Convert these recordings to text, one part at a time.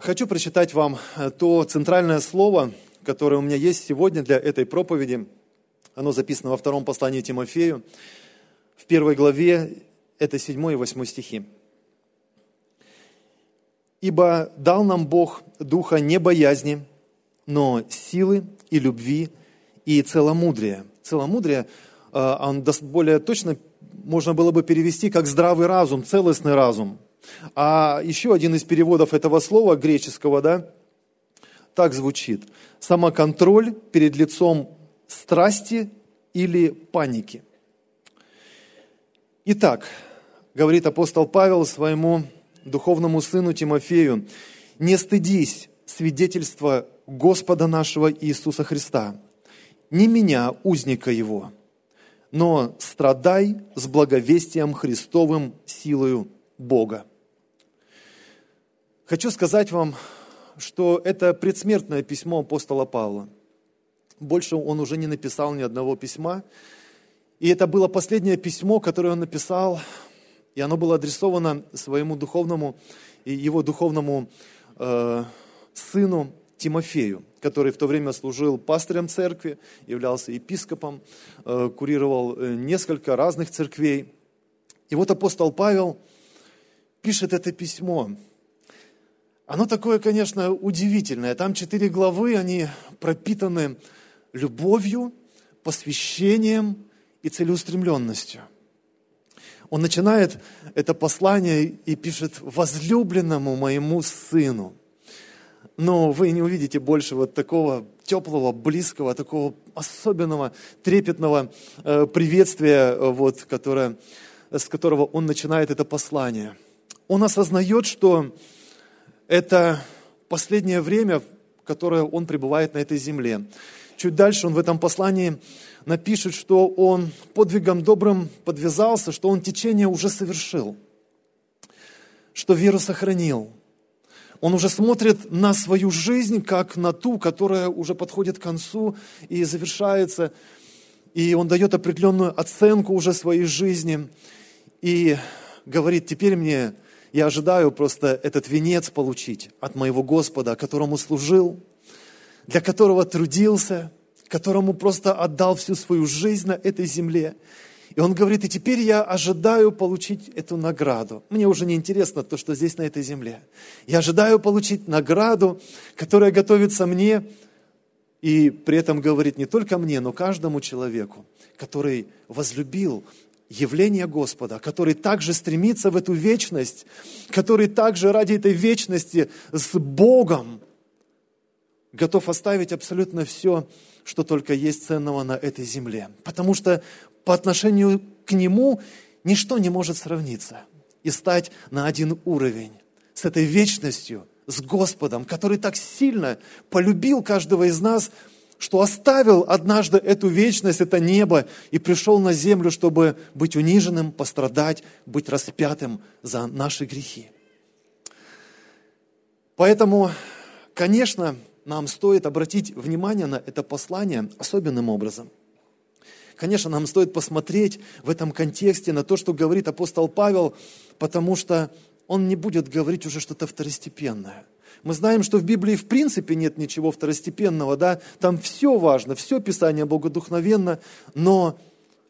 Хочу прочитать вам э, то центральное слово, которое у меня есть сегодня для этой проповеди. Оно записано во втором послании Тимофею, в первой главе, это 7 и 8 стихи. «Ибо дал нам Бог духа не боязни, но силы и любви и целомудрия». Целомудрие, э, он более точно можно было бы перевести как здравый разум, целостный разум – а еще один из переводов этого слова греческого, да, так звучит. Самоконтроль перед лицом страсти или паники. Итак, говорит апостол Павел своему духовному сыну Тимофею, не стыдись свидетельства Господа нашего Иисуса Христа, не меня, узника Его, но страдай с благовестием Христовым силою Бога. Хочу сказать вам, что это предсмертное письмо апостола Павла. Больше он уже не написал ни одного письма. И это было последнее письмо, которое он написал, и оно было адресовано своему духовному, его духовному э, сыну Тимофею, который в то время служил пастырем церкви, являлся епископом, э, курировал э, несколько разных церквей. И вот апостол Павел пишет это письмо, оно такое, конечно, удивительное. Там четыре главы, они пропитаны любовью, посвящением и целеустремленностью. Он начинает это послание и пишет «возлюбленному моему сыну». Но вы не увидите больше вот такого теплого, близкого, такого особенного, трепетного э, приветствия, э, вот, которое, с которого он начинает это послание. Он осознает, что это последнее время, которое он пребывает на этой земле. Чуть дальше он в этом послании напишет, что он подвигом добрым подвязался, что он течение уже совершил, что веру сохранил. Он уже смотрит на свою жизнь, как на ту, которая уже подходит к концу и завершается. И он дает определенную оценку уже своей жизни. И говорит, теперь мне я ожидаю просто этот венец получить от моего Господа, которому служил, для которого трудился, которому просто отдал всю свою жизнь на этой земле. И он говорит, и теперь я ожидаю получить эту награду. Мне уже не интересно то, что здесь на этой земле. Я ожидаю получить награду, которая готовится мне, и при этом говорит не только мне, но каждому человеку, который возлюбил явление Господа, который также стремится в эту вечность, который также ради этой вечности с Богом готов оставить абсолютно все, что только есть ценного на этой земле. Потому что по отношению к Нему ничто не может сравниться и стать на один уровень с этой вечностью, с Господом, который так сильно полюбил каждого из нас – что оставил однажды эту вечность, это небо, и пришел на землю, чтобы быть униженным, пострадать, быть распятым за наши грехи. Поэтому, конечно, нам стоит обратить внимание на это послание особенным образом. Конечно, нам стоит посмотреть в этом контексте на то, что говорит апостол Павел, потому что он не будет говорить уже что-то второстепенное – мы знаем, что в Библии в принципе нет ничего второстепенного, да, там все важно, все Писание богодухновенно, но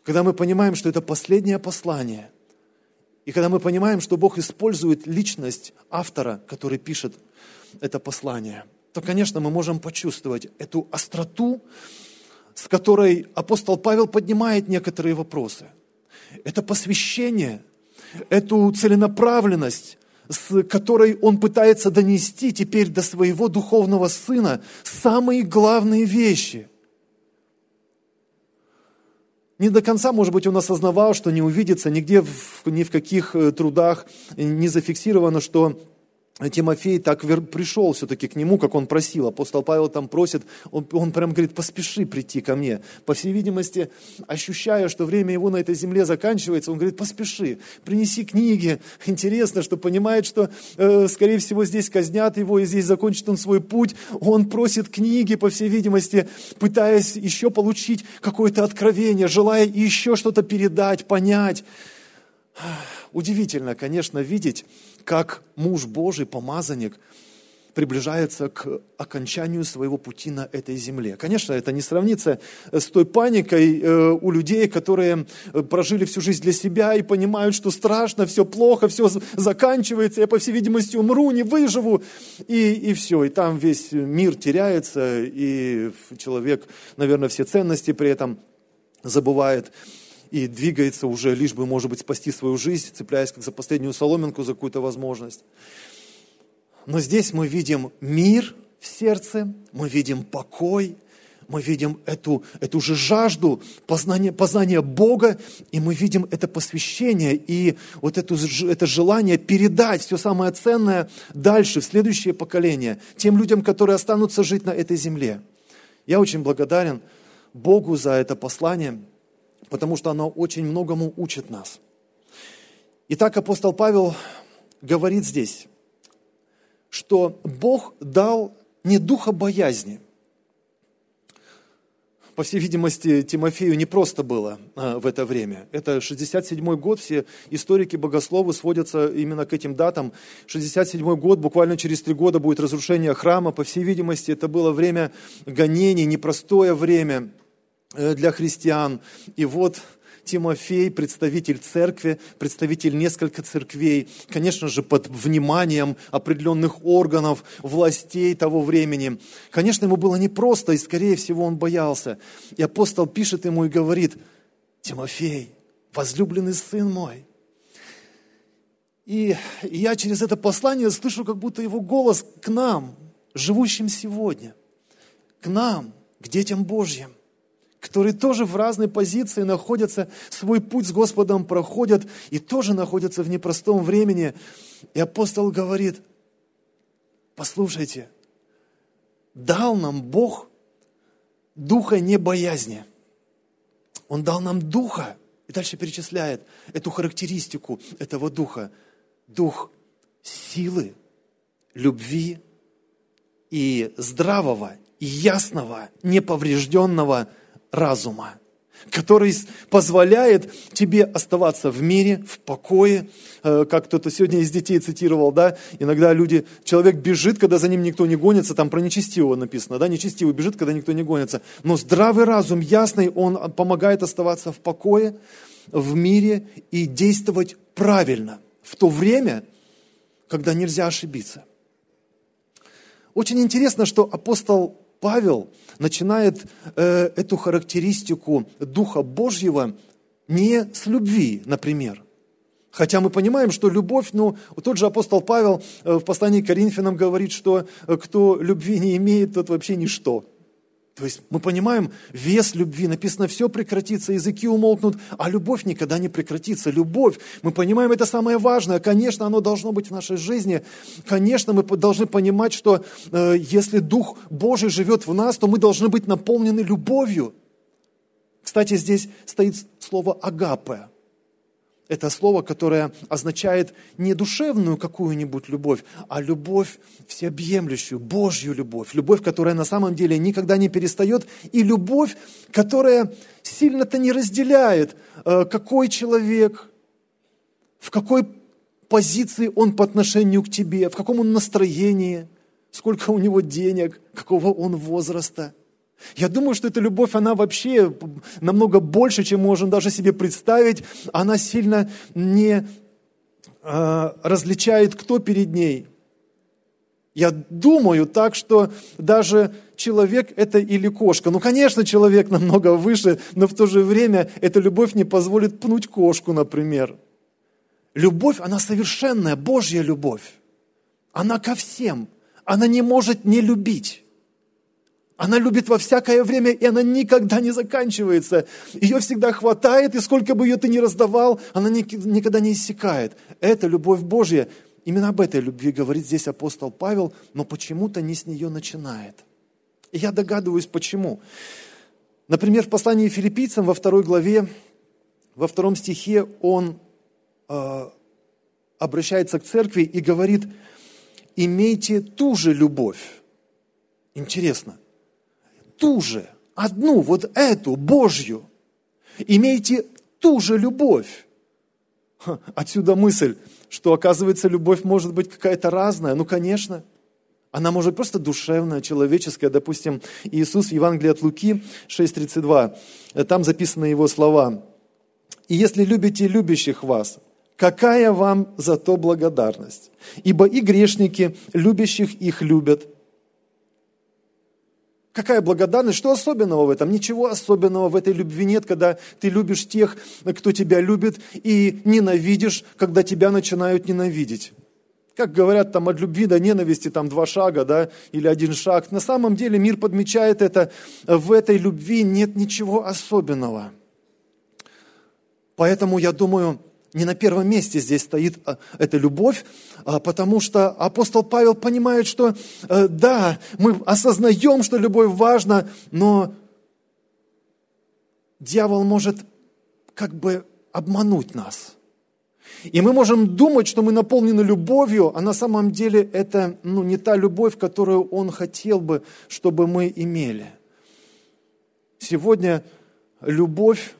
когда мы понимаем, что это последнее послание, и когда мы понимаем, что Бог использует личность автора, который пишет это послание, то, конечно, мы можем почувствовать эту остроту, с которой апостол Павел поднимает некоторые вопросы. Это посвящение, эту целенаправленность, с которой он пытается донести теперь до своего духовного сына самые главные вещи. Не до конца, может быть, он осознавал, что не увидится нигде, ни в каких э, трудах не зафиксировано, что Тимофей так пришел все-таки к нему, как он просил. Апостол Павел там просит, он, он прям говорит, поспеши прийти ко мне. По всей видимости, ощущая, что время его на этой земле заканчивается, он говорит, поспеши, принеси книги. Интересно, что понимает, что, э, скорее всего, здесь казнят его, и здесь закончит он свой путь. Он просит книги, по всей видимости, пытаясь еще получить какое-то откровение, желая еще что-то передать, понять. Удивительно, конечно, видеть, как муж Божий, помазанник, приближается к окончанию своего пути на этой земле. Конечно, это не сравнится с той паникой э, у людей, которые э, прожили всю жизнь для себя и понимают, что страшно, все плохо, все заканчивается, я, по всей видимости, умру, не выживу, и, и все. И там весь мир теряется, и человек, наверное, все ценности при этом забывает и двигается уже, лишь бы, может быть, спасти свою жизнь, цепляясь как за последнюю соломинку, за какую-то возможность. Но здесь мы видим мир в сердце, мы видим покой, мы видим эту, эту же жажду познания, познания Бога, и мы видим это посвящение и вот эту, это желание передать все самое ценное дальше, в следующее поколение, тем людям, которые останутся жить на этой земле. Я очень благодарен Богу за это послание, потому что оно очень многому учит нас. Итак, апостол Павел говорит здесь, что Бог дал не духа боязни. По всей видимости, Тимофею не просто было а, в это время. Это 67 год, все историки, богословы сводятся именно к этим датам. 67 год, буквально через три года будет разрушение храма. По всей видимости, это было время гонений, непростое время для христиан. И вот Тимофей, представитель церкви, представитель нескольких церквей, конечно же, под вниманием определенных органов, властей того времени. Конечно, ему было непросто, и, скорее всего, он боялся. И апостол пишет ему и говорит, Тимофей, возлюбленный сын мой, и я через это послание слышу как будто его голос к нам, живущим сегодня, к нам, к детям Божьим которые тоже в разной позиции находятся, свой путь с Господом проходят и тоже находятся в непростом времени. И апостол говорит, послушайте, дал нам Бог духа небоязни. Он дал нам духа, и дальше перечисляет эту характеристику этого духа. Дух силы, любви и здравого, и ясного, неповрежденного разума, который позволяет тебе оставаться в мире, в покое, э, как кто-то сегодня из детей цитировал, да, иногда люди, человек бежит, когда за ним никто не гонится, там про нечестивого написано, да, нечестивый бежит, когда никто не гонится, но здравый разум, ясный, он помогает оставаться в покое, в мире и действовать правильно в то время, когда нельзя ошибиться. Очень интересно, что апостол Павел начинает э, эту характеристику Духа Божьего не с любви, например. Хотя мы понимаем, что любовь, ну, тот же апостол Павел э, в послании к Коринфянам говорит, что э, кто любви не имеет, тот вообще ничто. То есть мы понимаем вес любви. Написано, все прекратится, языки умолкнут, а любовь никогда не прекратится. Любовь, мы понимаем, это самое важное. Конечно, оно должно быть в нашей жизни. Конечно, мы должны понимать, что э, если Дух Божий живет в нас, то мы должны быть наполнены любовью. Кстати, здесь стоит слово «агапе». Это слово, которое означает не душевную какую-нибудь любовь, а любовь всеобъемлющую, Божью любовь. Любовь, которая на самом деле никогда не перестает. И любовь, которая сильно-то не разделяет, э, какой человек, в какой позиции он по отношению к тебе, в каком он настроении, сколько у него денег, какого он возраста – я думаю, что эта любовь, она вообще намного больше, чем можем даже себе представить. Она сильно не э, различает, кто перед ней. Я думаю так, что даже человек это или кошка. Ну, конечно, человек намного выше, но в то же время эта любовь не позволит пнуть кошку, например. Любовь, она совершенная, Божья любовь. Она ко всем. Она не может не любить. Она любит во всякое время, и она никогда не заканчивается. Ее всегда хватает, и сколько бы ее ты ни раздавал, она никогда не иссякает. Это любовь Божья. Именно об этой любви говорит здесь апостол Павел, но почему-то не с нее начинает. И я догадываюсь, почему. Например, в послании филиппийцам во второй главе, во втором стихе он э, обращается к церкви и говорит, имейте ту же любовь. Интересно – ту же, одну, вот эту, Божью. Имейте ту же любовь. Отсюда мысль, что, оказывается, любовь может быть какая-то разная. Ну, конечно. Она может просто душевная, человеческая. Допустим, Иисус в Евангелии от Луки 6.32, э, там записаны его слова. «И если любите любящих вас, какая вам за то благодарность? Ибо и грешники, любящих их любят, Какая благодарность? Что особенного в этом? Ничего особенного в этой любви нет, когда ты любишь тех, кто тебя любит, и ненавидишь, когда тебя начинают ненавидеть. Как говорят там от любви до ненависти, там два шага, да, или один шаг. На самом деле мир подмечает это, в этой любви нет ничего особенного. Поэтому я думаю, не на первом месте здесь стоит а, эта любовь, а, потому что апостол Павел понимает, что э, да, мы осознаем, что любовь важна, но дьявол может как бы обмануть нас. И мы можем думать, что мы наполнены любовью, а на самом деле это ну, не та любовь, которую он хотел бы, чтобы мы имели. Сегодня любовь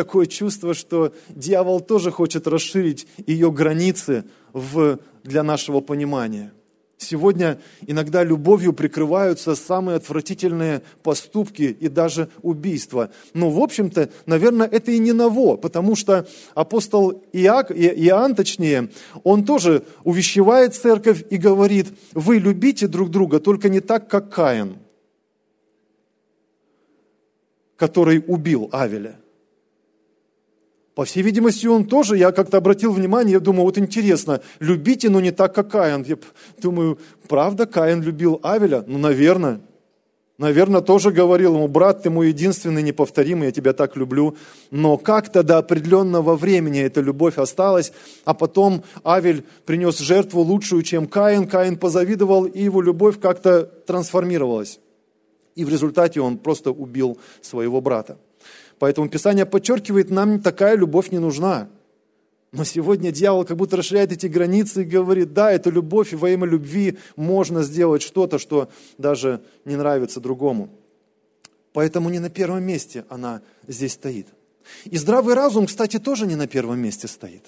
такое чувство, что дьявол тоже хочет расширить ее границы в, для нашего понимания. Сегодня иногда любовью прикрываются самые отвратительные поступки и даже убийства. Но, в общем-то, наверное, это и не ново, потому что апостол Иак, Иоанн, точнее, он тоже увещевает церковь и говорит, вы любите друг друга, только не так, как Каин, который убил Авеля. По всей видимости, он тоже, я как-то обратил внимание, я думаю, вот интересно, любите, но не так, как Каин. Я думаю, правда, Каин любил Авеля? Ну, наверное. Наверное, тоже говорил ему, брат, ты мой единственный, неповторимый, я тебя так люблю. Но как-то до определенного времени эта любовь осталась, а потом Авель принес жертву лучшую, чем Каин. Каин позавидовал, и его любовь как-то трансформировалась. И в результате он просто убил своего брата. Поэтому Писание подчеркивает, нам такая любовь не нужна. Но сегодня дьявол как будто расширяет эти границы и говорит, да, это любовь, и во имя любви можно сделать что-то, что даже не нравится другому. Поэтому не на первом месте она здесь стоит. И здравый разум, кстати, тоже не на первом месте стоит.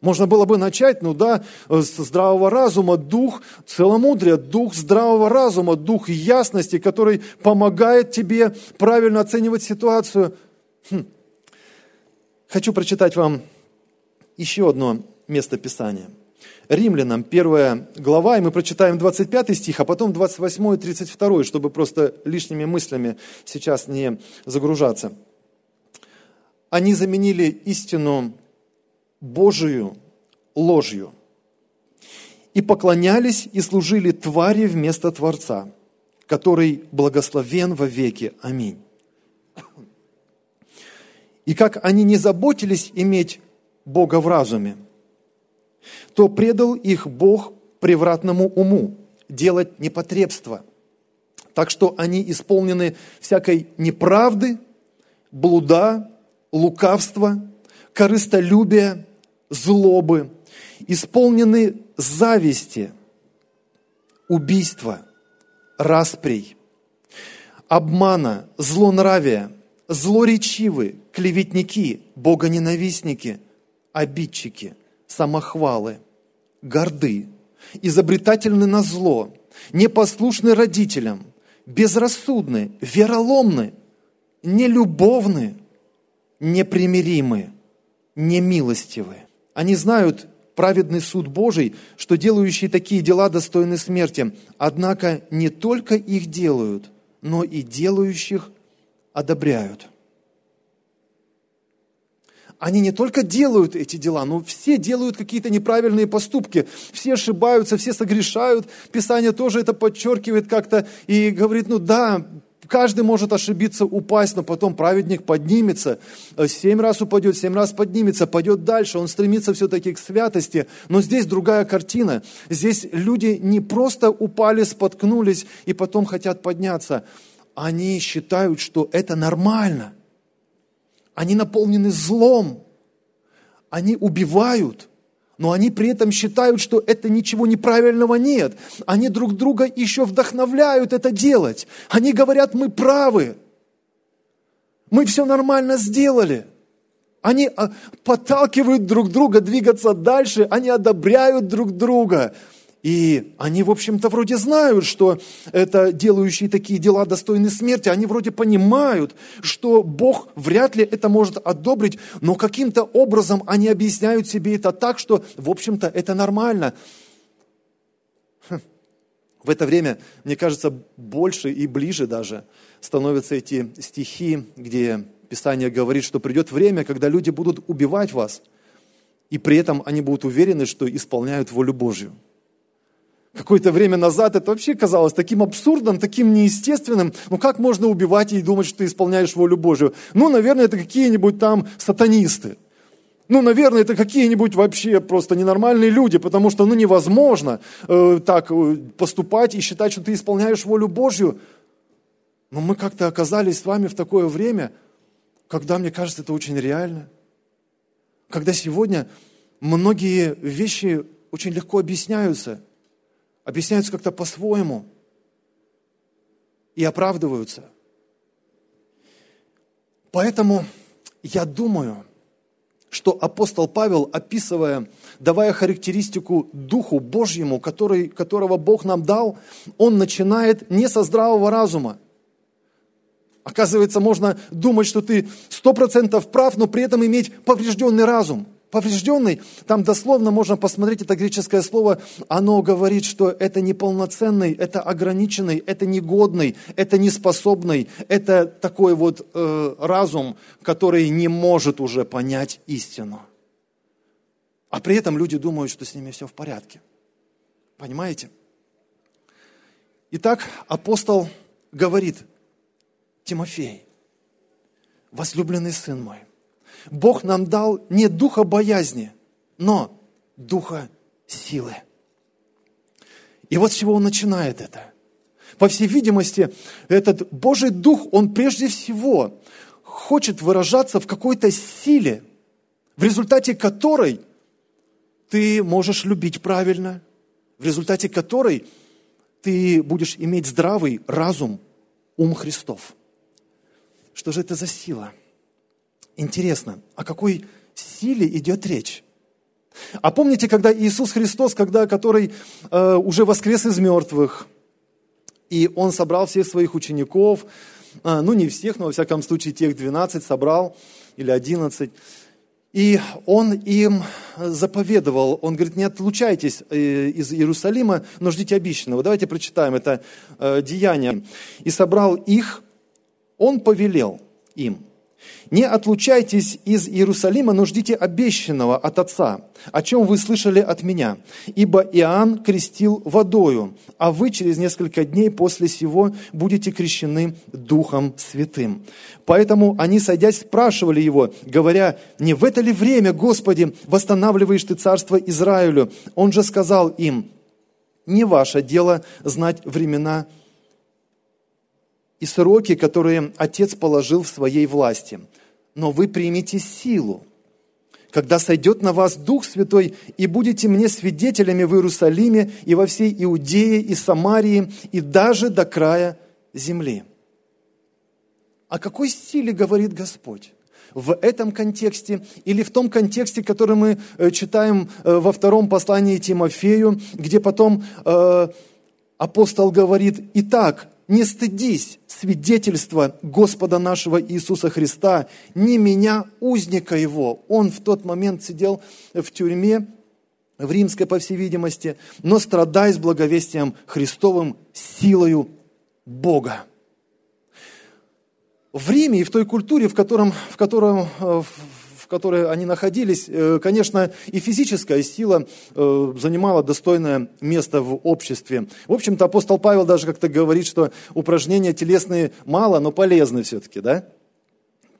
Можно было бы начать, ну да, с здравого разума, дух целомудрия, дух здравого разума, дух ясности, который помогает тебе правильно оценивать ситуацию – Хм. Хочу прочитать вам еще одно место Писания. Римлянам, первая глава, и мы прочитаем 25 стих, а потом 28 и 32, чтобы просто лишними мыслями сейчас не загружаться. Они заменили истину Божию ложью и поклонялись и служили твари вместо Творца, который благословен во веки. Аминь. И как они не заботились иметь Бога в разуме, то предал их Бог превратному уму делать непотребство. Так что они исполнены всякой неправды, блуда, лукавства, корыстолюбия, злобы, исполнены зависти, убийства, расприй, обмана, злонравия – злоречивы, клеветники, богоненавистники, обидчики, самохвалы, горды, изобретательны на зло, непослушны родителям, безрассудны, вероломны, нелюбовны, непримиримы, немилостивы. Они знают праведный суд Божий, что делающие такие дела достойны смерти. Однако не только их делают, но и делающих одобряют. Они не только делают эти дела, но все делают какие-то неправильные поступки. Все ошибаются, все согрешают. Писание тоже это подчеркивает как-то и говорит, ну да, каждый может ошибиться, упасть, но потом праведник поднимется. Семь раз упадет, семь раз поднимется, пойдет дальше. Он стремится все-таки к святости. Но здесь другая картина. Здесь люди не просто упали, споткнулись и потом хотят подняться они считают, что это нормально. Они наполнены злом. Они убивают, но они при этом считают, что это ничего неправильного нет. Они друг друга еще вдохновляют это делать. Они говорят, мы правы. Мы все нормально сделали. Они а, подталкивают друг друга двигаться дальше, они одобряют друг друга. И они, в общем-то, вроде знают, что это делающие такие дела достойны смерти. Они вроде понимают, что Бог вряд ли это может одобрить, но каким-то образом они объясняют себе это так, что, в общем-то, это нормально. Хм. В это время, мне кажется, больше и ближе даже становятся эти стихи, где Писание говорит, что придет время, когда люди будут убивать вас, и при этом они будут уверены, что исполняют волю Божью какое-то время назад это вообще казалось таким абсурдным, таким неестественным. Ну как можно убивать и думать, что ты исполняешь волю Божию? Ну, наверное, это какие-нибудь там сатанисты. Ну, наверное, это какие-нибудь вообще просто ненормальные люди, потому что ну, невозможно э, так э, поступать и считать, что ты исполняешь волю Божью. Но мы как-то оказались с вами в такое время, когда, мне кажется, это очень реально. Когда сегодня многие вещи очень легко объясняются – объясняются как-то по-своему и оправдываются. Поэтому я думаю, что апостол Павел, описывая, давая характеристику Духу Божьему, который, которого Бог нам дал, он начинает не со здравого разума. Оказывается, можно думать, что ты сто процентов прав, но при этом иметь поврежденный разум – поврежденный, там дословно можно посмотреть это греческое слово, оно говорит, что это неполноценный, это ограниченный, это негодный, это неспособный, это такой вот э, разум, который не может уже понять истину. А при этом люди думают, что с ними все в порядке. Понимаете? Итак, апостол говорит, Тимофей, возлюбленный сын мой, Бог нам дал не духа боязни, но духа силы. И вот с чего он начинает это. По всей видимости, этот Божий Дух, он прежде всего хочет выражаться в какой-то силе, в результате которой ты можешь любить правильно, в результате которой ты будешь иметь здравый разум, ум Христов. Что же это за сила? – Интересно, о какой силе идет речь? А помните, когда Иисус Христос, когда, который э, уже воскрес из мертвых, и Он собрал всех своих учеников, э, ну не всех, но во всяком случае тех 12 собрал, или 11, и Он им заповедовал, Он говорит, не отлучайтесь э, из Иерусалима, но ждите обещанного. Давайте прочитаем это э, деяние. «И собрал их, Он повелел им – не отлучайтесь из Иерусалима, но ждите обещанного от Отца, о чем вы слышали от меня. Ибо Иоанн крестил водою, а вы через несколько дней после сего будете крещены Духом Святым. Поэтому они, садясь, спрашивали его, говоря, не в это ли время, Господи, восстанавливаешь ты царство Израилю? Он же сказал им, не ваше дело знать времена и сроки, которые Отец положил в своей власти. Но вы примите силу, когда сойдет на вас Дух Святой, и будете мне свидетелями в Иерусалиме и во всей Иудее и Самарии, и даже до края земли. О какой силе говорит Господь? в этом контексте или в том контексте, который мы э, читаем э, во втором послании Тимофею, где потом э, апостол говорит, «Итак, не стыдись свидетельства Господа нашего Иисуса Христа, не меня, узника его. Он в тот момент сидел в тюрьме, в римской, по всей видимости, но страдай с благовестием Христовым силою Бога. В Риме и в той культуре, в, котором, в, котором, в которой они находились, э, конечно, и физическая сила э, занимала достойное место в обществе. В общем-то, апостол Павел даже как-то говорит, что упражнения телесные мало, но полезны все-таки, да?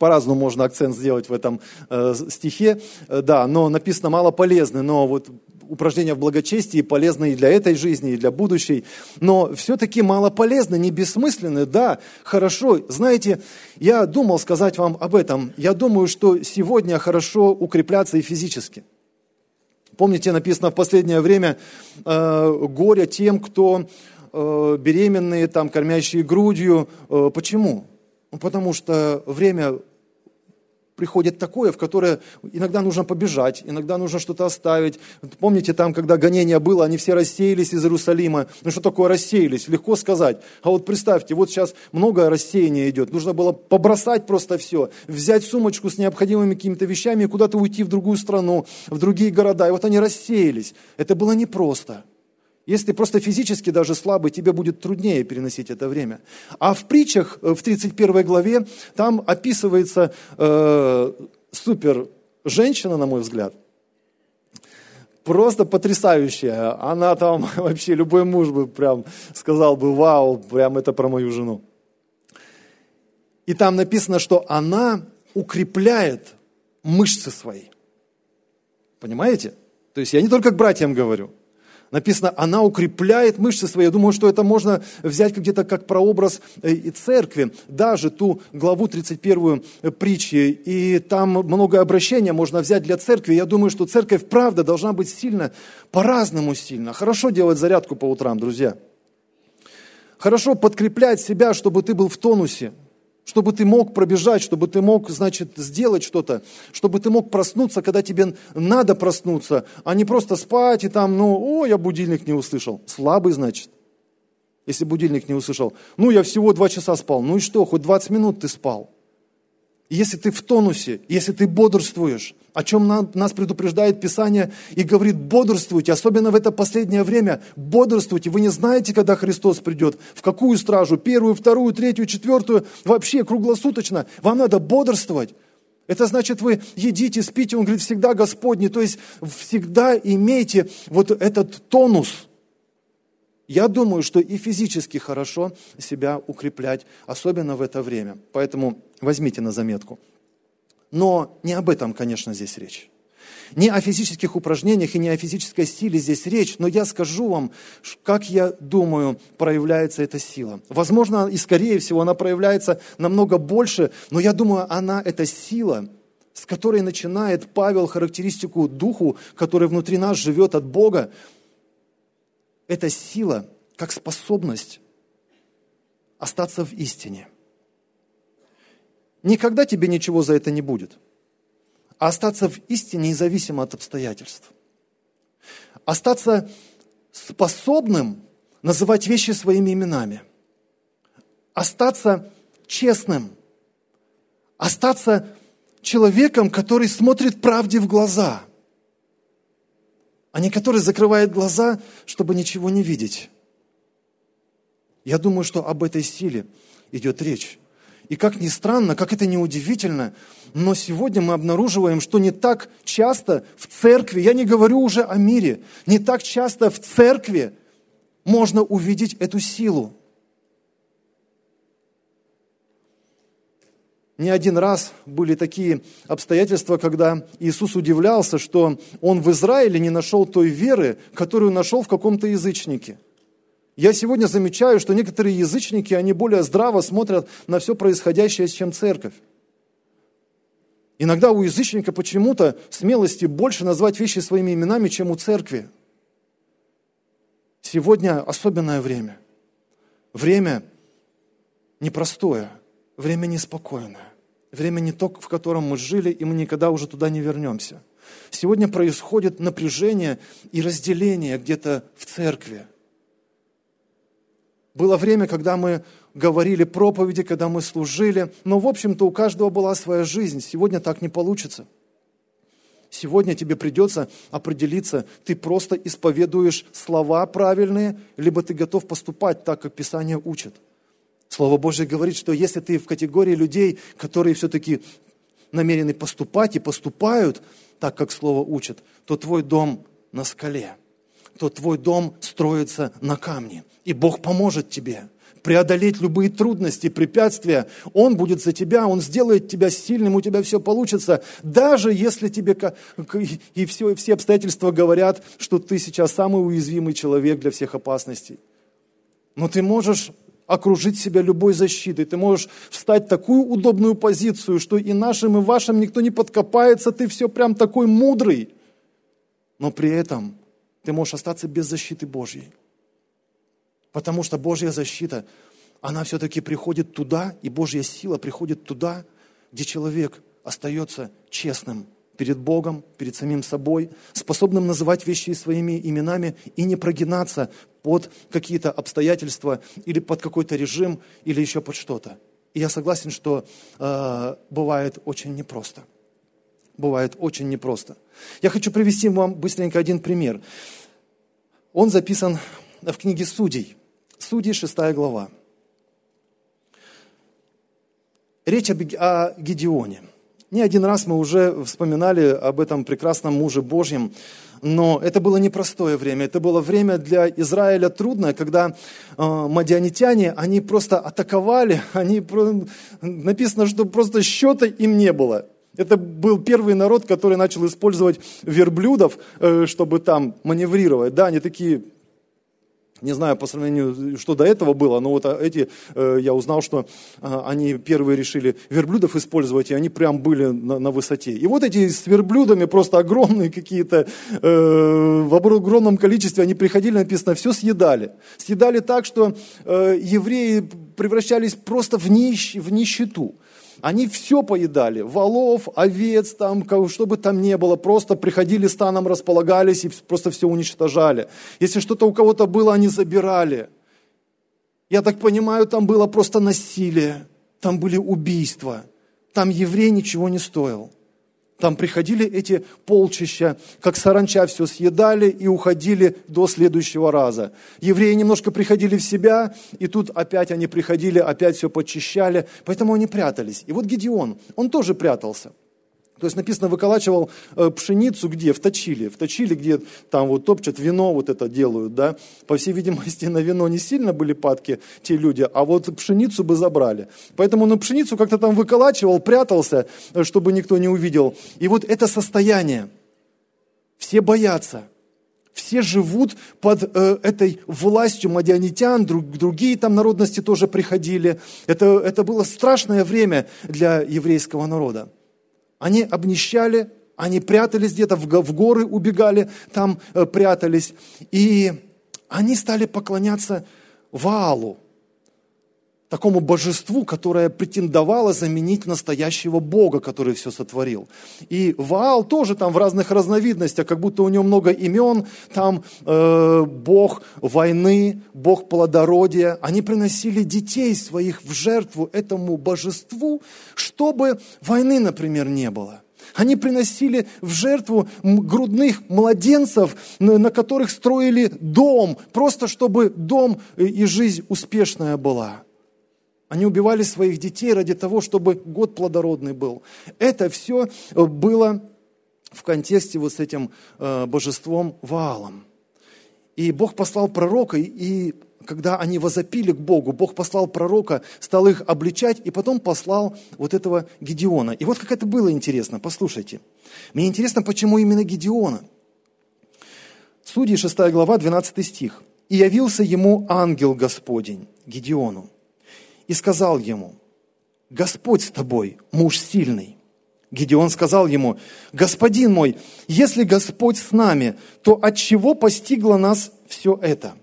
По-разному можно акцент сделать в этом э, стихе, э, да, но написано мало полезны, но вот упражнения в благочестии полезны и для этой жизни, и для будущей, но все-таки мало полезны, не бессмысленны, да, хорошо. Знаете, я думал сказать вам об этом. Я думаю, что сегодня хорошо укрепляться и физически. Помните, написано в последнее время э, горе тем, кто э, беременные, там, кормящие грудью. Э, почему? Ну, потому что время приходит такое, в которое иногда нужно побежать, иногда нужно что-то оставить. Помните, там, когда гонение было, они все рассеялись из Иерусалима. Ну что такое рассеялись? Легко сказать. А вот представьте, вот сейчас много рассеяния идет. Нужно было побросать просто все, взять сумочку с необходимыми какими-то вещами и куда-то уйти в другую страну, в другие города. И вот они рассеялись. Это было непросто. Если ты просто физически даже слабый, тебе будет труднее переносить это время. А в притчах, э, в 31 главе, там описывается э, супер женщина, на мой взгляд, просто потрясающая. Она там вообще, любой муж бы прям сказал бы, вау, прям это про мою жену. И там написано, что она укрепляет мышцы свои. Понимаете? То есть я не только к братьям говорю – Написано, она укрепляет мышцы свои. Я думаю, что это можно взять где-то как прообраз э, и церкви. Даже ту главу 31 э, притчи. И там много обращения можно взять для церкви. Я думаю, что церковь правда должна быть сильно, по-разному сильно. Хорошо делать зарядку по утрам, друзья. Хорошо подкреплять себя, чтобы ты был в тонусе чтобы ты мог пробежать, чтобы ты мог, значит, сделать что-то, чтобы ты мог проснуться, когда тебе надо проснуться, а не просто спать и там, ну, о, я будильник не услышал. Слабый, значит, если будильник не услышал. Ну, я всего два часа спал. Ну и что, хоть 20 минут ты спал. Если ты в тонусе, если ты бодрствуешь, о чем нас предупреждает Писание и говорит, бодрствуйте, особенно в это последнее время, бодрствуйте. Вы не знаете, когда Христос придет, в какую стражу, первую, вторую, третью, четвертую, вообще круглосуточно. Вам надо бодрствовать. Это значит, вы едите, спите, он говорит, всегда Господний, то есть всегда имейте вот этот тонус. Я думаю, что и физически хорошо себя укреплять, особенно в это время. Поэтому возьмите на заметку. Но не об этом, конечно, здесь речь. Не о физических упражнениях и не о физической силе здесь речь, но я скажу вам, как я думаю, проявляется эта сила. Возможно, и скорее всего она проявляется намного больше, но я думаю, она, эта сила, с которой начинает Павел характеристику духу, который внутри нас живет от Бога, эта сила как способность остаться в истине. Никогда тебе ничего за это не будет. А остаться в истине независимо от обстоятельств. Остаться способным называть вещи своими именами. Остаться честным. Остаться человеком, который смотрит правде в глаза, а не который закрывает глаза, чтобы ничего не видеть. Я думаю, что об этой силе идет речь. И как ни странно, как это не удивительно, но сегодня мы обнаруживаем, что не так часто в церкви, я не говорю уже о мире, не так часто в церкви можно увидеть эту силу. Не один раз были такие обстоятельства, когда Иисус удивлялся, что Он в Израиле не нашел той веры, которую нашел в каком-то язычнике – я сегодня замечаю, что некоторые язычники, они более здраво смотрят на все происходящее, чем церковь. Иногда у язычника почему-то смелости больше назвать вещи своими именами, чем у церкви. Сегодня особенное время. Время непростое, время неспокойное. Время не то, в котором мы жили, и мы никогда уже туда не вернемся. Сегодня происходит напряжение и разделение где-то в церкви. Было время, когда мы говорили проповеди, когда мы служили, но, в общем-то, у каждого была своя жизнь. Сегодня так не получится. Сегодня тебе придется определиться, ты просто исповедуешь слова правильные, либо ты готов поступать так, как Писание учит. Слово Божье говорит, что если ты в категории людей, которые все-таки намерены поступать и поступают так, как Слово учит, то твой дом на скале – то твой дом строится на камне. И Бог поможет тебе преодолеть любые трудности, препятствия. Он будет за тебя, Он сделает тебя сильным, у тебя все получится. Даже если тебе и все, все обстоятельства говорят, что ты сейчас самый уязвимый человек для всех опасностей. Но ты можешь окружить себя любой защитой. Ты можешь встать в такую удобную позицию, что и нашим, и вашим никто не подкопается. Ты все прям такой мудрый. Но при этом ты можешь остаться без защиты Божьей. Потому что Божья защита, она все-таки приходит туда, и Божья сила приходит туда, где человек остается честным перед Богом, перед самим собой, способным называть вещи своими именами и не прогинаться под какие-то обстоятельства или под какой-то режим или еще под что-то. И я согласен, что э, бывает очень непросто. Бывает очень непросто. Я хочу привести вам быстренько один пример. Он записан в книге Судей. Судей, 6 глава. Речь о Гедеоне. Не один раз мы уже вспоминали об этом прекрасном муже Божьем, но это было непростое время. Это было время для Израиля трудное, когда э, мадианитяне, они просто атаковали, они, написано, что просто счета им не было. Это был первый народ, который начал использовать верблюдов, э, чтобы там маневрировать. Да, они такие не знаю по сравнению, что до этого было, но вот эти, э, я узнал, что э, они первые решили верблюдов использовать, и они прям были на, на высоте. И вот эти с верблюдами просто огромные какие-то, э, в огромном количестве они приходили, написано, все съедали. Съедали так, что э, евреи превращались просто в, нищ, в нищету. Они все поедали, волов, овец, там, что бы там ни было, просто приходили станом, располагались и просто все уничтожали. Если что-то у кого-то было, они забирали. Я так понимаю, там было просто насилие, там были убийства, там еврей ничего не стоил. Там приходили эти полчища, как саранча все съедали и уходили до следующего раза. Евреи немножко приходили в себя, и тут опять они приходили, опять все почищали, поэтому они прятались. И вот Гедеон, он тоже прятался. То есть написано, выколачивал э, пшеницу где? В точиле. В точиле, где там вот топчат вино, вот это делают, да. По всей видимости, на вино не сильно были падки те люди, а вот пшеницу бы забрали. Поэтому он пшеницу как-то там выколачивал, прятался, э, чтобы никто не увидел. И вот это состояние. Все боятся. Все живут под э, этой властью мадианитян, друг, другие там народности тоже приходили. Это, это было страшное время для еврейского народа. Они обнищали, они прятались где-то, в горы убегали, там э, прятались. И они стали поклоняться Ваалу, такому божеству, которое претендовало заменить настоящего Бога, который все сотворил. И Ваал тоже там в разных разновидностях, как будто у него много имен, там э, Бог войны, Бог плодородия. Они приносили детей своих в жертву этому божеству, чтобы войны, например, не было. Они приносили в жертву грудных младенцев, на которых строили дом, просто чтобы дом и жизнь успешная была. Они убивали своих детей ради того, чтобы год плодородный был. Это все э, было в контексте вот с этим э, божеством Ваалом. И Бог послал пророка, и когда они возопили к Богу, Бог послал пророка, стал их обличать, и потом послал вот этого Гедеона. И вот как это было интересно, послушайте. Мне интересно, почему именно Гедеона. Судьи 6 глава, 12 стих. «И явился ему ангел Господень, Гедеону, и сказал ему, Господь с тобой, муж сильный. Гедеон сказал ему, Господин мой, если Господь с нами, то от чего постигло нас все это?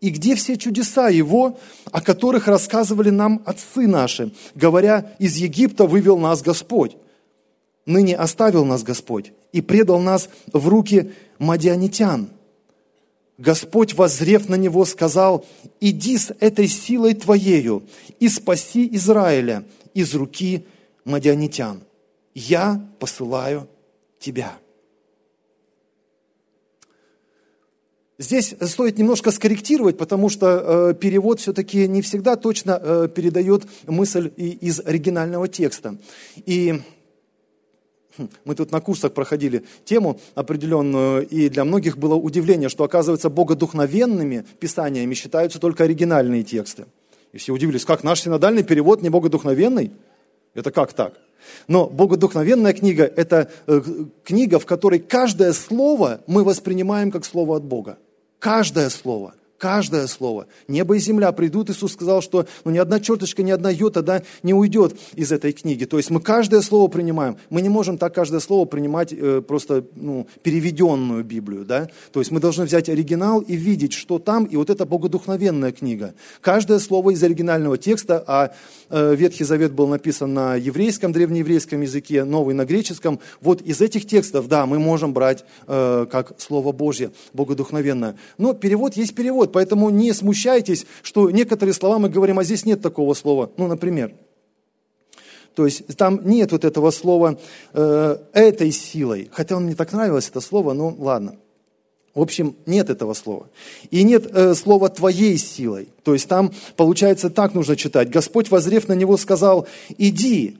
И где все чудеса Его, о которых рассказывали нам отцы наши, говоря, из Египта вывел нас Господь? Ныне оставил нас Господь и предал нас в руки мадианитян – Господь, возрев на него, сказал, иди с этой силой твоею и спаси Израиля из руки мадианитян. Я посылаю тебя. Здесь стоит немножко скорректировать, потому что э, перевод все-таки не всегда точно э, передает мысль из оригинального текста. И мы тут на курсах проходили тему определенную, и для многих было удивление, что, оказывается, богодухновенными писаниями считаются только оригинальные тексты. И все удивились, как наш синодальный перевод не богодухновенный? Это как так? Но богодухновенная книга – это э, книга, в которой каждое слово мы воспринимаем как слово от Бога. Каждое слово – Каждое слово. Небо и земля придут. Иисус сказал, что ну, ни одна черточка, ни одна йота да, не уйдет из этой книги. То есть мы каждое слово принимаем. Мы не можем так каждое слово принимать э, просто ну, переведенную Библию. Да? То есть мы должны взять оригинал и видеть, что там, и вот это богодухновенная книга. Каждое слово из оригинального текста, а э, Ветхий Завет был написан на еврейском, древнееврейском языке, новый на греческом. Вот из этих текстов, да, мы можем брать э, как Слово Божье, богодухновенное. Но перевод есть перевод поэтому не смущайтесь, что некоторые слова мы говорим, а здесь нет такого слова. Ну, например. То есть там нет вот этого слова э, этой силой. Хотя он мне так нравилось, это слово, ну ладно. В общем, нет этого слова. И нет э, слова «твоей силой». То есть там, получается, так нужно читать. Господь, возрев на него, сказал, иди,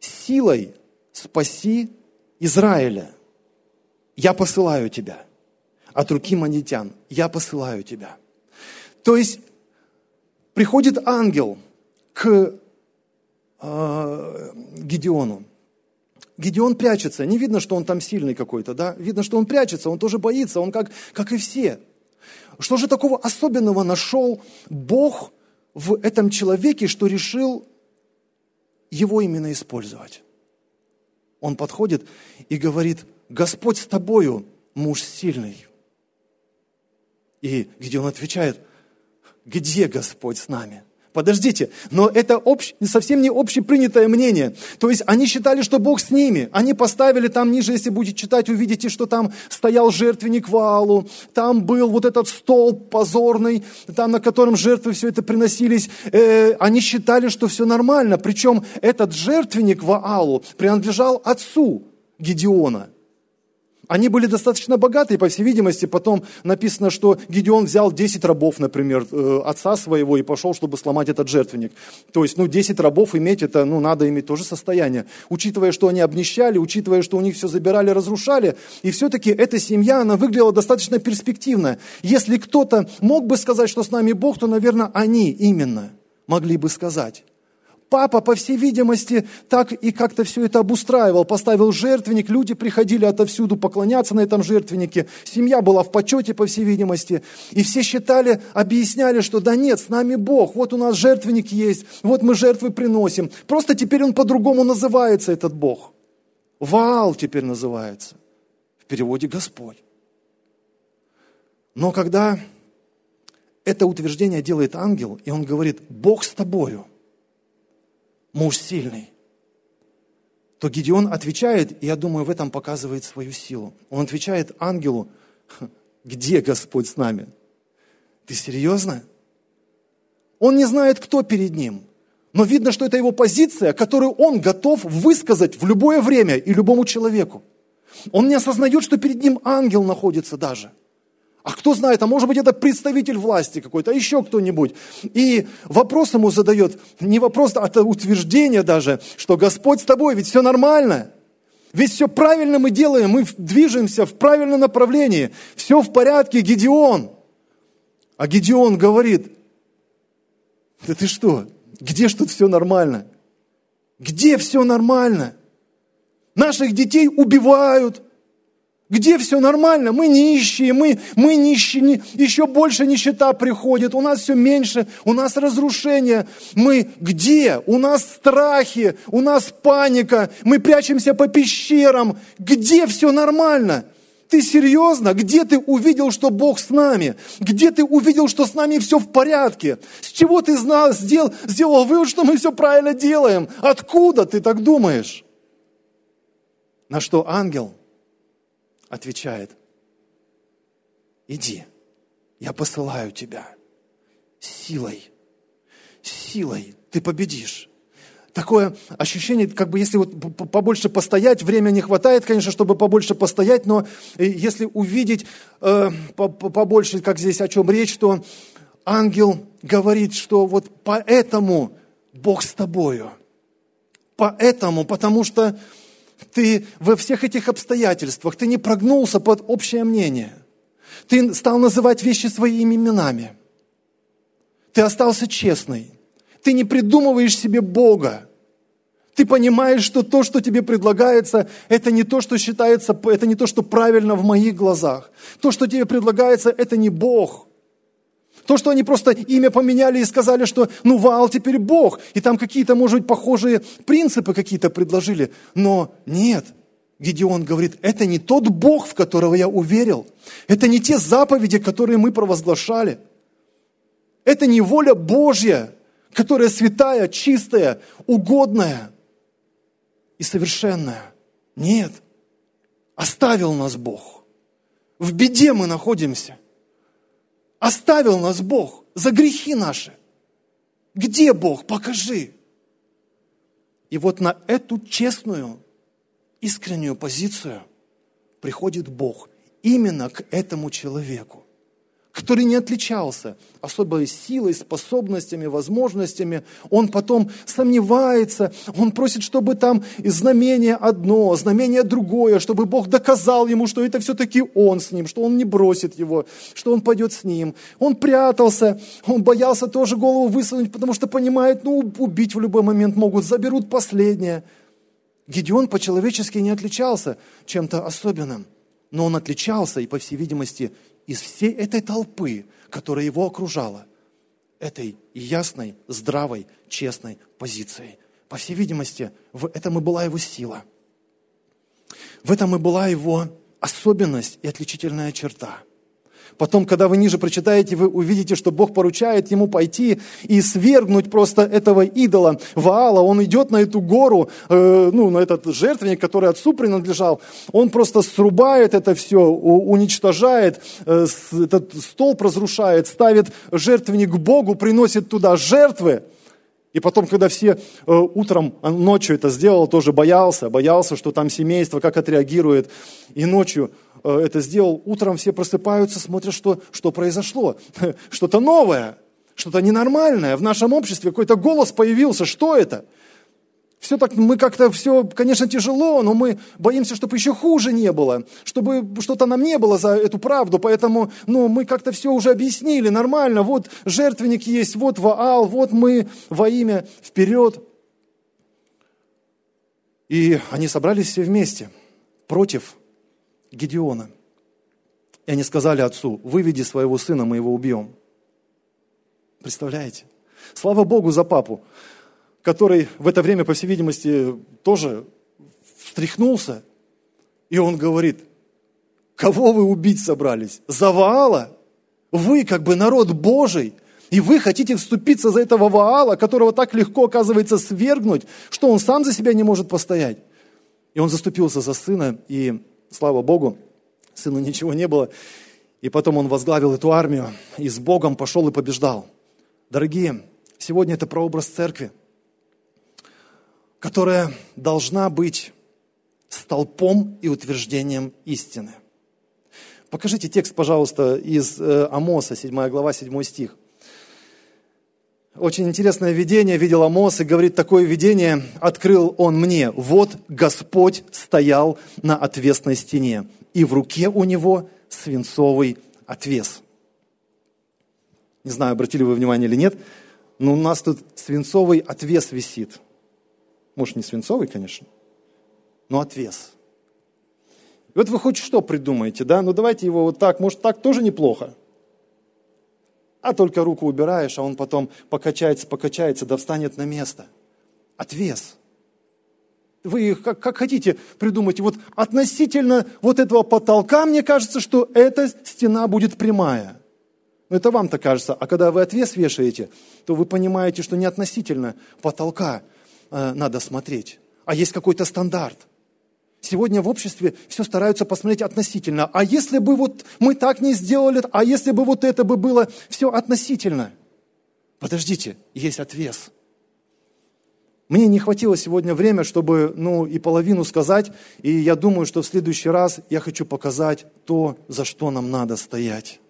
силой спаси Израиля. Я посылаю тебя от руки манитян. Я посылаю тебя. То есть приходит ангел к э, Гедеону. Гедеон прячется. Не видно, что он там сильный какой-то, да? Видно, что он прячется, он тоже боится, он как, как и все. Что же такого особенного нашел Бог в этом человеке, что решил его именно использовать? Он подходит и говорит, Господь с тобою, муж сильный. И где он отвечает, где Господь с нами? Подождите, но это общ, совсем не общепринятое мнение. То есть они считали, что Бог с ними. Они поставили там ниже, если будете читать, увидите, что там стоял жертвенник Ваалу, там был вот этот стол позорный, там на котором жертвы все это приносились. Э, они считали, что все нормально. Причем этот жертвенник Ваалу принадлежал отцу Гедеона – они были достаточно богатые, по всей видимости. Потом написано, что Гедеон взял 10 рабов, например, э, отца своего и пошел, чтобы сломать этот жертвенник. То есть, ну, 10 рабов иметь, это, ну, надо иметь тоже состояние. Учитывая, что они обнищали, учитывая, что у них все забирали, разрушали. И все-таки эта семья, она выглядела достаточно перспективно. Если кто-то мог бы сказать, что с нами Бог, то, наверное, они именно могли бы сказать. Папа, по всей видимости, так и как-то все это обустраивал, поставил жертвенник, люди приходили отовсюду поклоняться на этом жертвеннике, семья была в почете, по всей видимости, и все считали, объясняли, что да нет, с нами Бог, вот у нас жертвенник есть, вот мы жертвы приносим. Просто теперь он по-другому называется, этот Бог. Ваал теперь называется, в переводе Господь. Но когда это утверждение делает ангел, и он говорит, Бог с тобою, муж сильный, то Гедеон отвечает, и я думаю, в этом показывает свою силу. Он отвечает ангелу, где Господь с нами? Ты серьезно? Он не знает, кто перед ним. Но видно, что это его позиция, которую он готов высказать в любое время и любому человеку. Он не осознает, что перед ним ангел находится даже. А кто знает, а может быть это представитель власти какой-то, а еще кто-нибудь. И вопрос ему задает, не вопрос, а это утверждение даже, что Господь с тобой, ведь все нормально. Ведь все правильно мы делаем, мы движемся в правильном направлении. Все в порядке, Гедеон. А Гедеон говорит, да ты что, где ж тут все нормально? Где все нормально? Наших детей убивают, где все нормально, мы нищие, мы, мы нищие, еще больше нищета приходит, у нас все меньше, у нас разрушение. Мы где? У нас страхи, у нас паника, мы прячемся по пещерам. Где все нормально? Ты серьезно? Где ты увидел, что Бог с нами? Где ты увидел, что с нами все в порядке? С чего ты знал, сделал, сделал вывод, что мы все правильно делаем? Откуда ты так думаешь? На что ангел – отвечает, иди, я посылаю тебя силой, силой ты победишь. Такое ощущение, как бы если вот побольше постоять, время не хватает, конечно, чтобы побольше постоять, но э, если увидеть э, побольше, как здесь о чем речь, то ангел говорит, что вот поэтому Бог с тобою. Поэтому, потому что ты во всех этих обстоятельствах, ты не прогнулся под общее мнение. Ты стал называть вещи своими именами. Ты остался честный. Ты не придумываешь себе Бога. Ты понимаешь, что то, что тебе предлагается, это не то, что считается, это не то, что правильно в моих глазах. То, что тебе предлагается, это не Бог – То, что они просто имя поменяли и сказали, что ну Ваал теперь Бог, и там какие-то, может быть, похожие принципы какие-то предложили. Но нет, Гедеон говорит, это не тот Бог, в которого я уверил. Это не те заповеди, которые мы провозглашали. Это не воля Божья, которая святая, чистая, угодная и совершенная. Нет, оставил нас Бог. В беде мы находимся. Оставил нас Бог за грехи наши. Где Бог? Покажи. И вот на эту честную, искреннюю позицию приходит Бог именно к этому человеку который не отличался особой силой, способностями, возможностями. Он потом сомневается, он просит, чтобы там знамение одно, знамение другое, чтобы Бог доказал ему, что это все-таки он с ним, что он не бросит его, что он пойдет с ним. Он прятался, он боялся тоже голову высунуть, потому что понимает, ну, убить в любой момент могут, заберут последнее. Гедеон по-человечески не отличался чем-то особенным, но он отличался и, по всей видимости, из всей этой толпы, которая его окружала, этой ясной, здравой, честной позицией. По всей видимости, в этом и была его сила. В этом и была его особенность и отличительная черта – Потом, когда вы ниже прочитаете, вы увидите, что Бог поручает ему пойти и свергнуть просто этого идола Ваала. Он идет на эту гору, э, ну, на этот жертвенник, который отцу принадлежал. Он просто срубает это все, уничтожает, э, этот столб разрушает, ставит жертвенник Богу, приносит туда жертвы. И потом, когда все э, утром, а, ночью это сделал, тоже боялся, боялся, что там семейство, как отреагирует. И ночью это сделал, утром все просыпаются, смотрят, что, что произошло. Что-то новое, что-то ненормальное. В нашем обществе какой-то голос появился. Что это? Все так, мы как-то все, конечно, тяжело, но мы боимся, чтобы еще хуже не было, чтобы что-то нам не было за эту правду, поэтому, ну, мы как-то все уже объяснили нормально, вот жертвенник есть, вот Ваал, вот мы во имя вперед. И они собрались все вместе против Гедеона. И они сказали отцу, выведи своего сына, мы его убьем. Представляете? Слава Богу за папу, который в это время, по всей видимости, тоже встряхнулся. И он говорит, кого вы убить собрались? Заваала? Вы как бы народ Божий, и вы хотите вступиться за этого Ваала, которого так легко, оказывается, свергнуть, что он сам за себя не может постоять. И он заступился за сына, и Слава Богу, сыну ничего не было. И потом он возглавил эту армию и с Богом пошел и побеждал. Дорогие, сегодня это прообраз церкви, которая должна быть столпом и утверждением истины. Покажите текст, пожалуйста, из э, Амоса, 7 глава, 7 стих. Очень интересное видение видел Амос и говорит, такое видение открыл он мне. Вот Господь стоял на отвесной стене, и в руке у него свинцовый отвес. Не знаю, обратили вы внимание или нет, но у нас тут свинцовый отвес висит. Может, не свинцовый, конечно, но отвес. И вот вы хоть что придумаете, да? Ну давайте его вот так, может так тоже неплохо а только руку убираешь, а он потом покачается, покачается, да встанет на место. Отвес. Вы как, как хотите придумайте. Вот относительно вот этого потолка, мне кажется, что эта стена будет прямая. Но это вам-то кажется. А когда вы отвес вешаете, то вы понимаете, что не относительно потолка э, надо смотреть, а есть какой-то стандарт. Сегодня в обществе все стараются посмотреть относительно. А если бы вот мы так не сделали, а если бы вот это бы было все относительно? Подождите, есть отвес. Мне не хватило сегодня время, чтобы ну, и половину сказать, и я думаю, что в следующий раз я хочу показать то, за что нам надо стоять.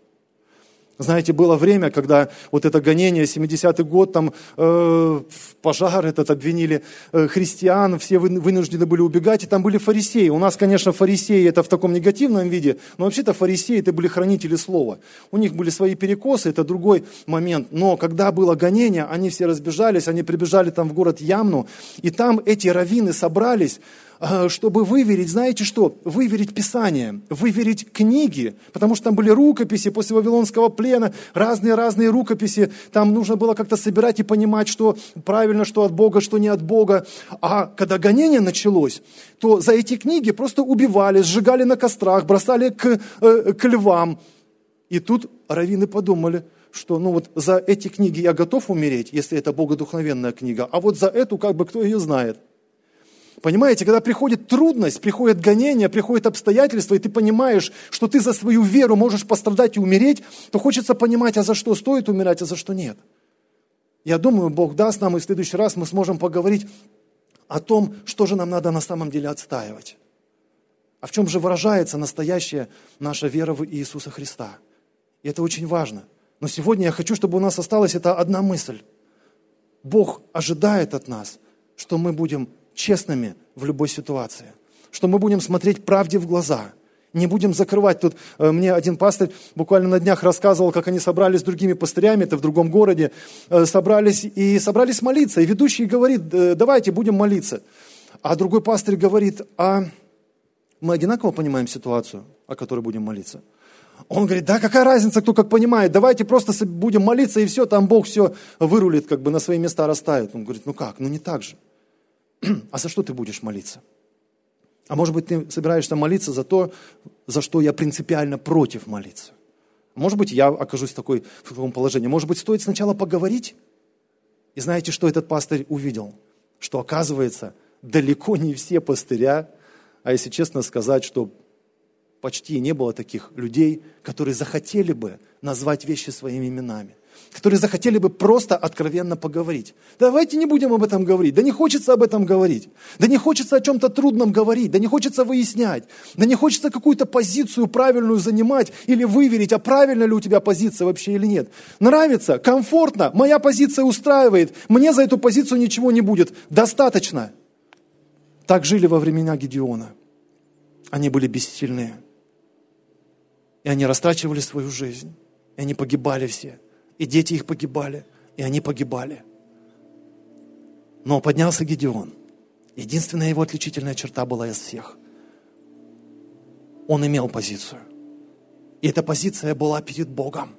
Знаете, было время, когда вот это гонение, 70-й год, там э, пожар этот обвинили э, христиан, все вынуждены были убегать, и там были фарисеи. У нас, конечно, фарисеи это в таком негативном виде, но вообще-то фарисеи это были хранители слова. У них были свои перекосы, это другой момент. Но когда было гонение, они все разбежались, они прибежали там в город Ямну, и там эти раввины собрались, чтобы выверить, знаете что? Выверить Писание, выверить книги, потому что там были рукописи после Вавилонского плена, разные-разные рукописи. Там нужно было как-то собирать и понимать, что правильно, что от Бога, что не от Бога. А когда гонение началось, то за эти книги просто убивали, сжигали на кострах, бросали к, э, к львам. И тут раввины подумали – что ну вот за эти книги я готов умереть, если это богодухновенная книга, а вот за эту как бы кто ее знает. Понимаете, когда приходит трудность, приходит гонение, приходит обстоятельства, и ты понимаешь, что ты за свою веру можешь пострадать и умереть, то хочется понимать, а за что стоит умирать, а за что нет. Я думаю, Бог даст нам, и в следующий раз мы сможем поговорить о том, что же нам надо на самом деле отстаивать. А в чем же выражается настоящая наша вера в Иисуса Христа. И это очень важно – но сегодня я хочу, чтобы у нас осталась эта одна мысль. Бог ожидает от нас, что мы будем честными в любой ситуации, что мы будем смотреть правде в глаза, не будем закрывать. Тут э, мне один пастырь буквально на днях рассказывал, как они собрались с другими пастырями, это в другом городе, э, собрались и собрались молиться. И ведущий говорит, давайте будем молиться. А другой пастырь говорит, а мы одинаково понимаем ситуацию, о которой будем молиться? Он говорит, да какая разница, кто как понимает, давайте просто будем молиться и все, там Бог все вырулит, как бы на свои места расставит. Он говорит, ну как, ну не так же. А за что ты будешь молиться? А может быть, ты собираешься молиться за то, за что я принципиально против молиться? Может быть, я окажусь в, такой, в таком положении. Может быть, стоит сначала поговорить? И знаете, что этот пастырь увидел? Что оказывается, далеко не все пастыря, а если честно сказать, что почти не было таких людей, которые захотели бы назвать вещи своими именами, которые захотели бы просто откровенно поговорить. Давайте не будем об этом говорить. Да не хочется об этом говорить. Да не хочется о чем-то трудном говорить. Да не хочется выяснять. Да не хочется какую-то позицию правильную занимать или выверить, а правильно ли у тебя позиция вообще или нет. Нравится, комфортно, моя позиция устраивает, мне за эту позицию ничего не будет. Достаточно. Так жили во времена Гедеона. Они были бессильные. И они растрачивали свою жизнь. И они погибали все. И дети их погибали. И они погибали. Но поднялся Гедеон. Единственная его отличительная черта была из всех. Он имел позицию. И эта позиция была перед Богом.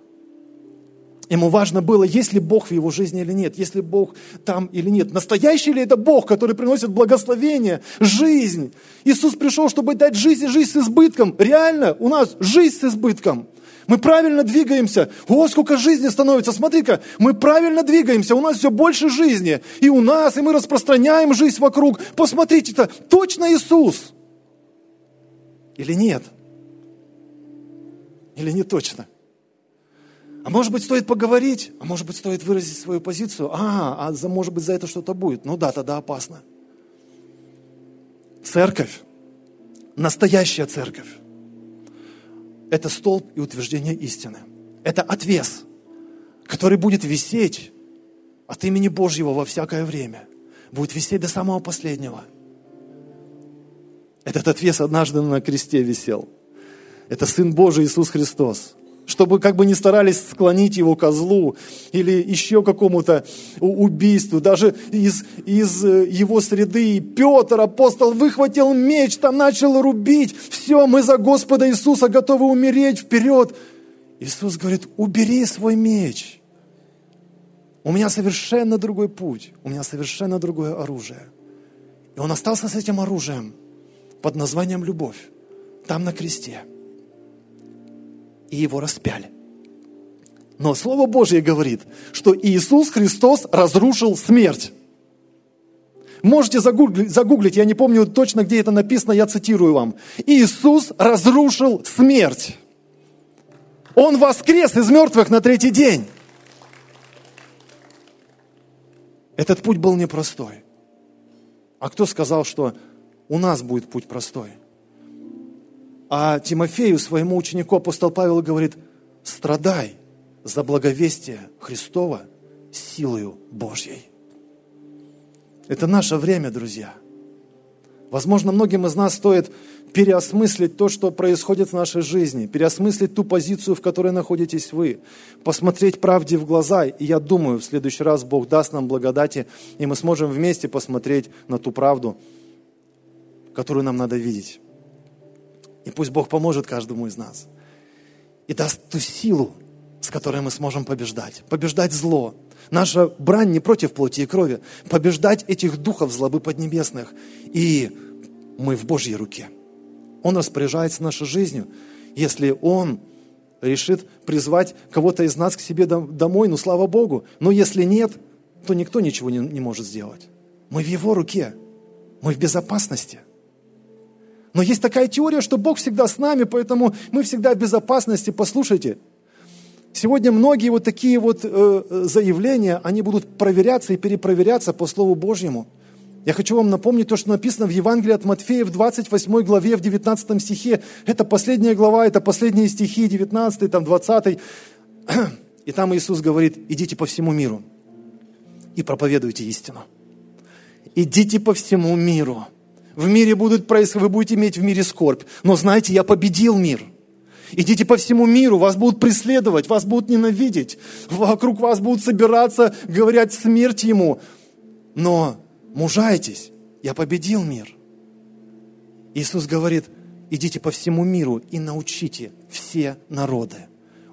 Ему важно было, есть ли Бог в его жизни или нет, есть ли Бог там или нет. Настоящий ли это Бог, который приносит благословение, жизнь? Иисус пришел, чтобы дать жизнь и жизнь с избытком. Реально, у нас жизнь с избытком. Мы правильно двигаемся. О, сколько жизни становится. Смотри-ка, мы правильно двигаемся. У нас все больше жизни. И у нас, и мы распространяем жизнь вокруг. Посмотрите-то, точно Иисус. Или нет? Или не точно? А может быть, стоит поговорить, а может быть, стоит выразить свою позицию. А, а за, может быть, за это что-то будет. Ну да, тогда опасно. Церковь, настоящая церковь, это столб и утверждение истины. Это отвес, который будет висеть от имени Божьего во всякое время. Будет висеть до самого последнего. Этот отвес однажды на кресте висел. Это Сын Божий Иисус Христос чтобы как бы не старались склонить его к злу или еще какому-то убийству. Даже из, из э, его среды Петр, апостол, выхватил меч, там начал рубить. Все, мы за Господа Иисуса готовы умереть вперед. Иисус говорит, убери свой меч. У меня совершенно другой путь, у меня совершенно другое оружие. И он остался с этим оружием под названием любовь, там на кресте – и его распяли. Но Слово Божье говорит, что Иисус Христос разрушил смерть. Можете загуглить, загуглить, я не помню точно, где это написано, я цитирую вам. Иисус разрушил смерть. Он воскрес из мертвых на третий день. Этот путь был непростой. А кто сказал, что у нас будет путь простой? А Тимофею, своему ученику, апостол Павел говорит, страдай за благовестие Христова силою Божьей. Это наше время, друзья. Возможно, многим из нас стоит переосмыслить то, что происходит в нашей жизни, переосмыслить ту позицию, в которой находитесь вы, посмотреть правде в глаза. И я думаю, в следующий раз Бог даст нам благодати, и мы сможем вместе посмотреть на ту правду, которую нам надо видеть. И пусть Бог поможет каждому из нас и даст ту силу, с которой мы сможем побеждать. Побеждать зло. Наша брань не против плоти и крови. Побеждать этих духов злобы поднебесных. И мы в Божьей руке. Он распоряжается нашей жизнью. Если Он решит призвать кого-то из нас к себе домой, ну слава Богу. Но если нет, то никто ничего не, не может сделать. Мы в Его руке. Мы в безопасности. Но есть такая теория, что Бог всегда с нами, поэтому мы всегда в безопасности. Послушайте, сегодня многие вот такие вот э, заявления, они будут проверяться и перепроверяться по Слову Божьему. Я хочу вам напомнить то, что написано в Евангелии от Матфея в 28 главе, в 19 стихе. Это последняя глава, это последние стихи, 19, там 20. И там Иисус говорит, идите по всему миру и проповедуйте истину. Идите по всему миру. В мире будут происходить, вы будете иметь в мире скорбь. Но знаете, я победил мир. Идите по всему миру, вас будут преследовать, вас будут ненавидеть. Вокруг вас будут собираться, говорят смерть ему. Но мужайтесь, я победил мир. Иисус говорит, идите по всему миру и научите все народы.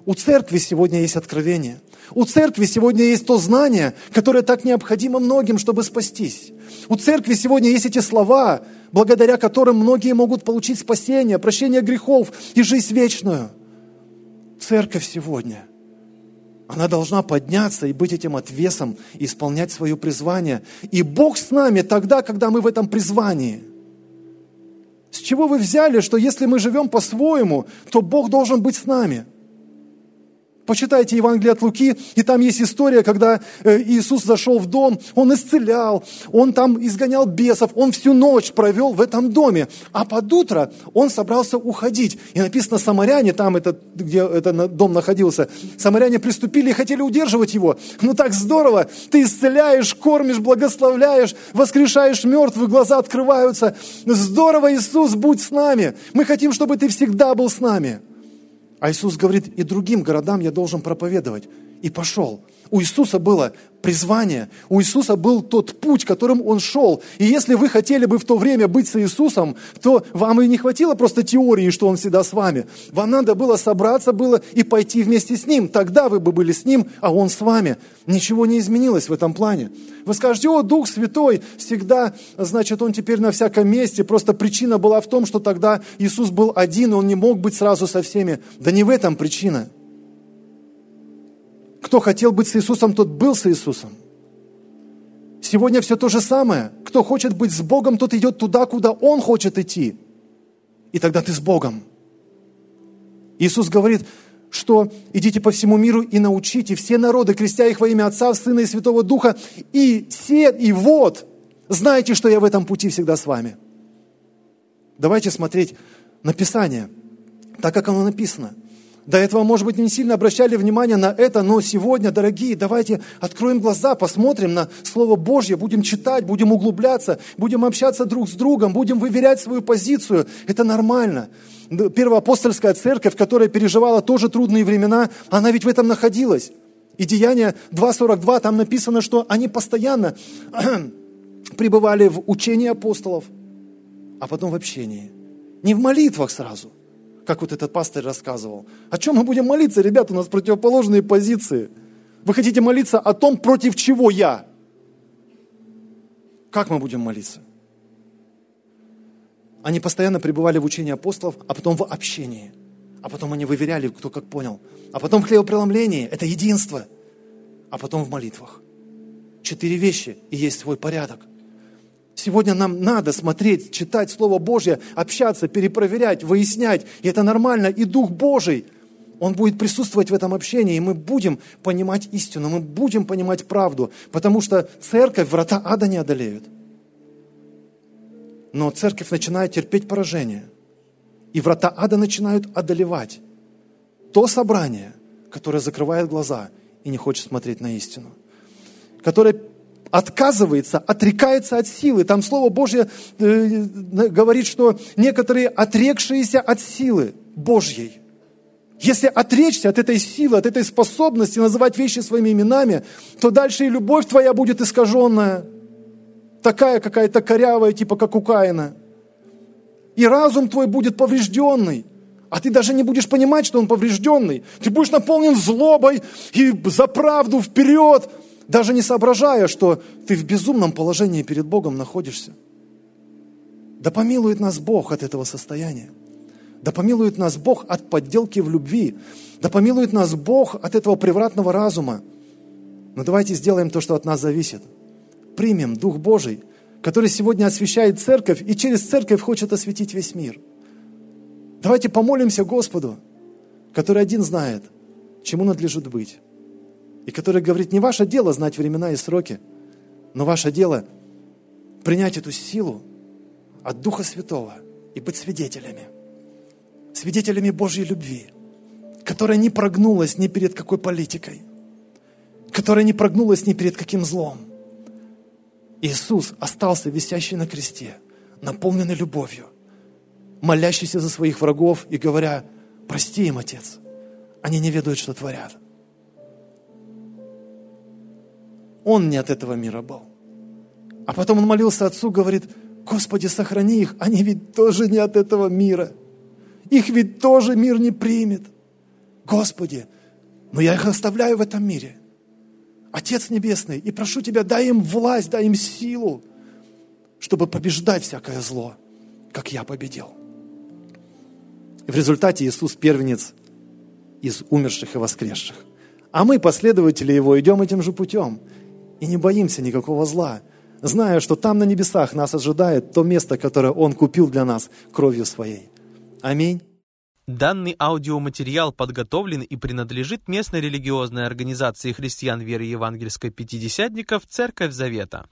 У церкви сегодня есть откровение. У церкви сегодня есть то знание, которое так необходимо многим, чтобы спастись. У церкви сегодня есть эти слова, благодаря которым многие могут получить спасение, прощение грехов и жизнь вечную. Церковь сегодня, она должна подняться и быть этим отвесом, и исполнять свое призвание. И Бог с нами тогда, когда мы в этом призвании. С чего вы взяли, что если мы живем по-своему, то Бог должен быть с нами – Почитайте Евангелие от Луки, и там есть история, когда э, Иисус зашел в дом, Он исцелял, Он там изгонял бесов, Он всю ночь провел в этом доме. А под утро Он собрался уходить. И написано, самаряне, там это, где этот дом находился, самаряне приступили и хотели удерживать Его. Ну так здорово, ты исцеляешь, кормишь, благословляешь, воскрешаешь мертвых, глаза открываются. Здорово, Иисус, будь с нами. Мы хотим, чтобы ты всегда был с нами. А Иисус говорит, и другим городам я должен проповедовать. И пошел. У Иисуса было призвание. У Иисуса был тот путь, которым Он шел. И если вы хотели бы в то время быть с Иисусом, то вам и не хватило просто теории, что Он всегда с вами. Вам надо было собраться было и пойти вместе с Ним. Тогда вы бы были с Ним, а Он с вами. Ничего не изменилось в этом плане. Вы скажете, о, Дух Святой всегда, значит, Он теперь на всяком месте. Просто причина была в том, что тогда Иисус был один, и Он не мог быть сразу со всеми. Да не в этом причина. Кто хотел быть с Иисусом, тот был с Иисусом. Сегодня все то же самое. Кто хочет быть с Богом, тот идет туда, куда Он хочет идти. И тогда ты с Богом. Иисус говорит, что идите по всему миру и научите все народы, крестя их во имя Отца, Сына и Святого Духа, и все, и вот, знаете, что я в этом пути всегда с вами. Давайте смотреть на Писание, так как оно написано – до этого, может быть, не сильно обращали внимание на это, но сегодня, дорогие, давайте откроем глаза, посмотрим на Слово Божье, будем читать, будем углубляться, будем общаться друг с другом, будем выверять свою позицию. Это нормально. Первоапостольская церковь, которая переживала тоже трудные времена, она ведь в этом находилась. И Деяние 2.42, там написано, что они постоянно пребывали в учении апостолов, а потом в общении. Не в молитвах сразу, как вот этот пастырь рассказывал. О чем мы будем молиться, ребята, у нас противоположные позиции. Вы хотите молиться о том, против чего я? Как мы будем молиться? Они постоянно пребывали в учении апостолов, а потом в общении. А потом они выверяли, кто как понял. А потом в хлебопреломлении – это единство. А потом в молитвах. Четыре вещи, и есть свой порядок. Сегодня нам надо смотреть, читать Слово Божье, общаться, перепроверять, выяснять. И это нормально. И Дух Божий, Он будет присутствовать в этом общении, и мы будем понимать истину, мы будем понимать правду, потому что церковь врата ада не одолеют. Но церковь начинает терпеть поражение, и врата ада начинают одолевать то собрание, которое закрывает глаза и не хочет смотреть на истину, которое отказывается, отрекается от силы. Там Слово Божье э, говорит, что некоторые отрекшиеся от силы Божьей. Если отречься от этой силы, от этой способности называть вещи своими именами, то дальше и любовь твоя будет искаженная, такая какая-то корявая, типа как у Каина. и разум твой будет поврежденный. А ты даже не будешь понимать, что он поврежденный. Ты будешь наполнен злобой и за правду вперед, даже не соображая, что ты в безумном положении перед Богом находишься. Да помилует нас Бог от этого состояния. Да помилует нас Бог от подделки в любви. Да помилует нас Бог от этого превратного разума. Но давайте сделаем то, что от нас зависит. Примем Дух Божий, который сегодня освещает церковь и через церковь хочет осветить весь мир. Давайте помолимся Господу, который один знает, чему надлежит быть. И который говорит, не ваше дело знать времена и сроки, но ваше дело принять эту силу от Духа Святого и быть свидетелями – свидетелями Божьей любви, которая не прогнулась ни перед какой политикой, которая не прогнулась ни перед каким злом. Иисус остался висящий на кресте, наполненный любовью, молящийся за своих врагов и говоря, прости им, Отец, они не ведают, что творят. Он не от этого мира был. А потом он молился Отцу, говорит, Господи, сохрани их, они ведь тоже не от этого мира – их ведь тоже мир не примет. Господи, но я их оставляю в этом мире. Отец Небесный, и прошу Тебя, дай им власть, дай им силу, чтобы побеждать всякое зло, как я победил. И в результате Иисус первенец из умерших и воскресших. А мы, последователи Его, идем этим же путем и не боимся никакого зла, зная, что там на небесах нас ожидает то место, которое Он купил для нас кровью Своей. Аминь. Данный аудиоматериал подготовлен и принадлежит местной религиозной организации христиан веры евангельской пятидесятников «Церковь Завета».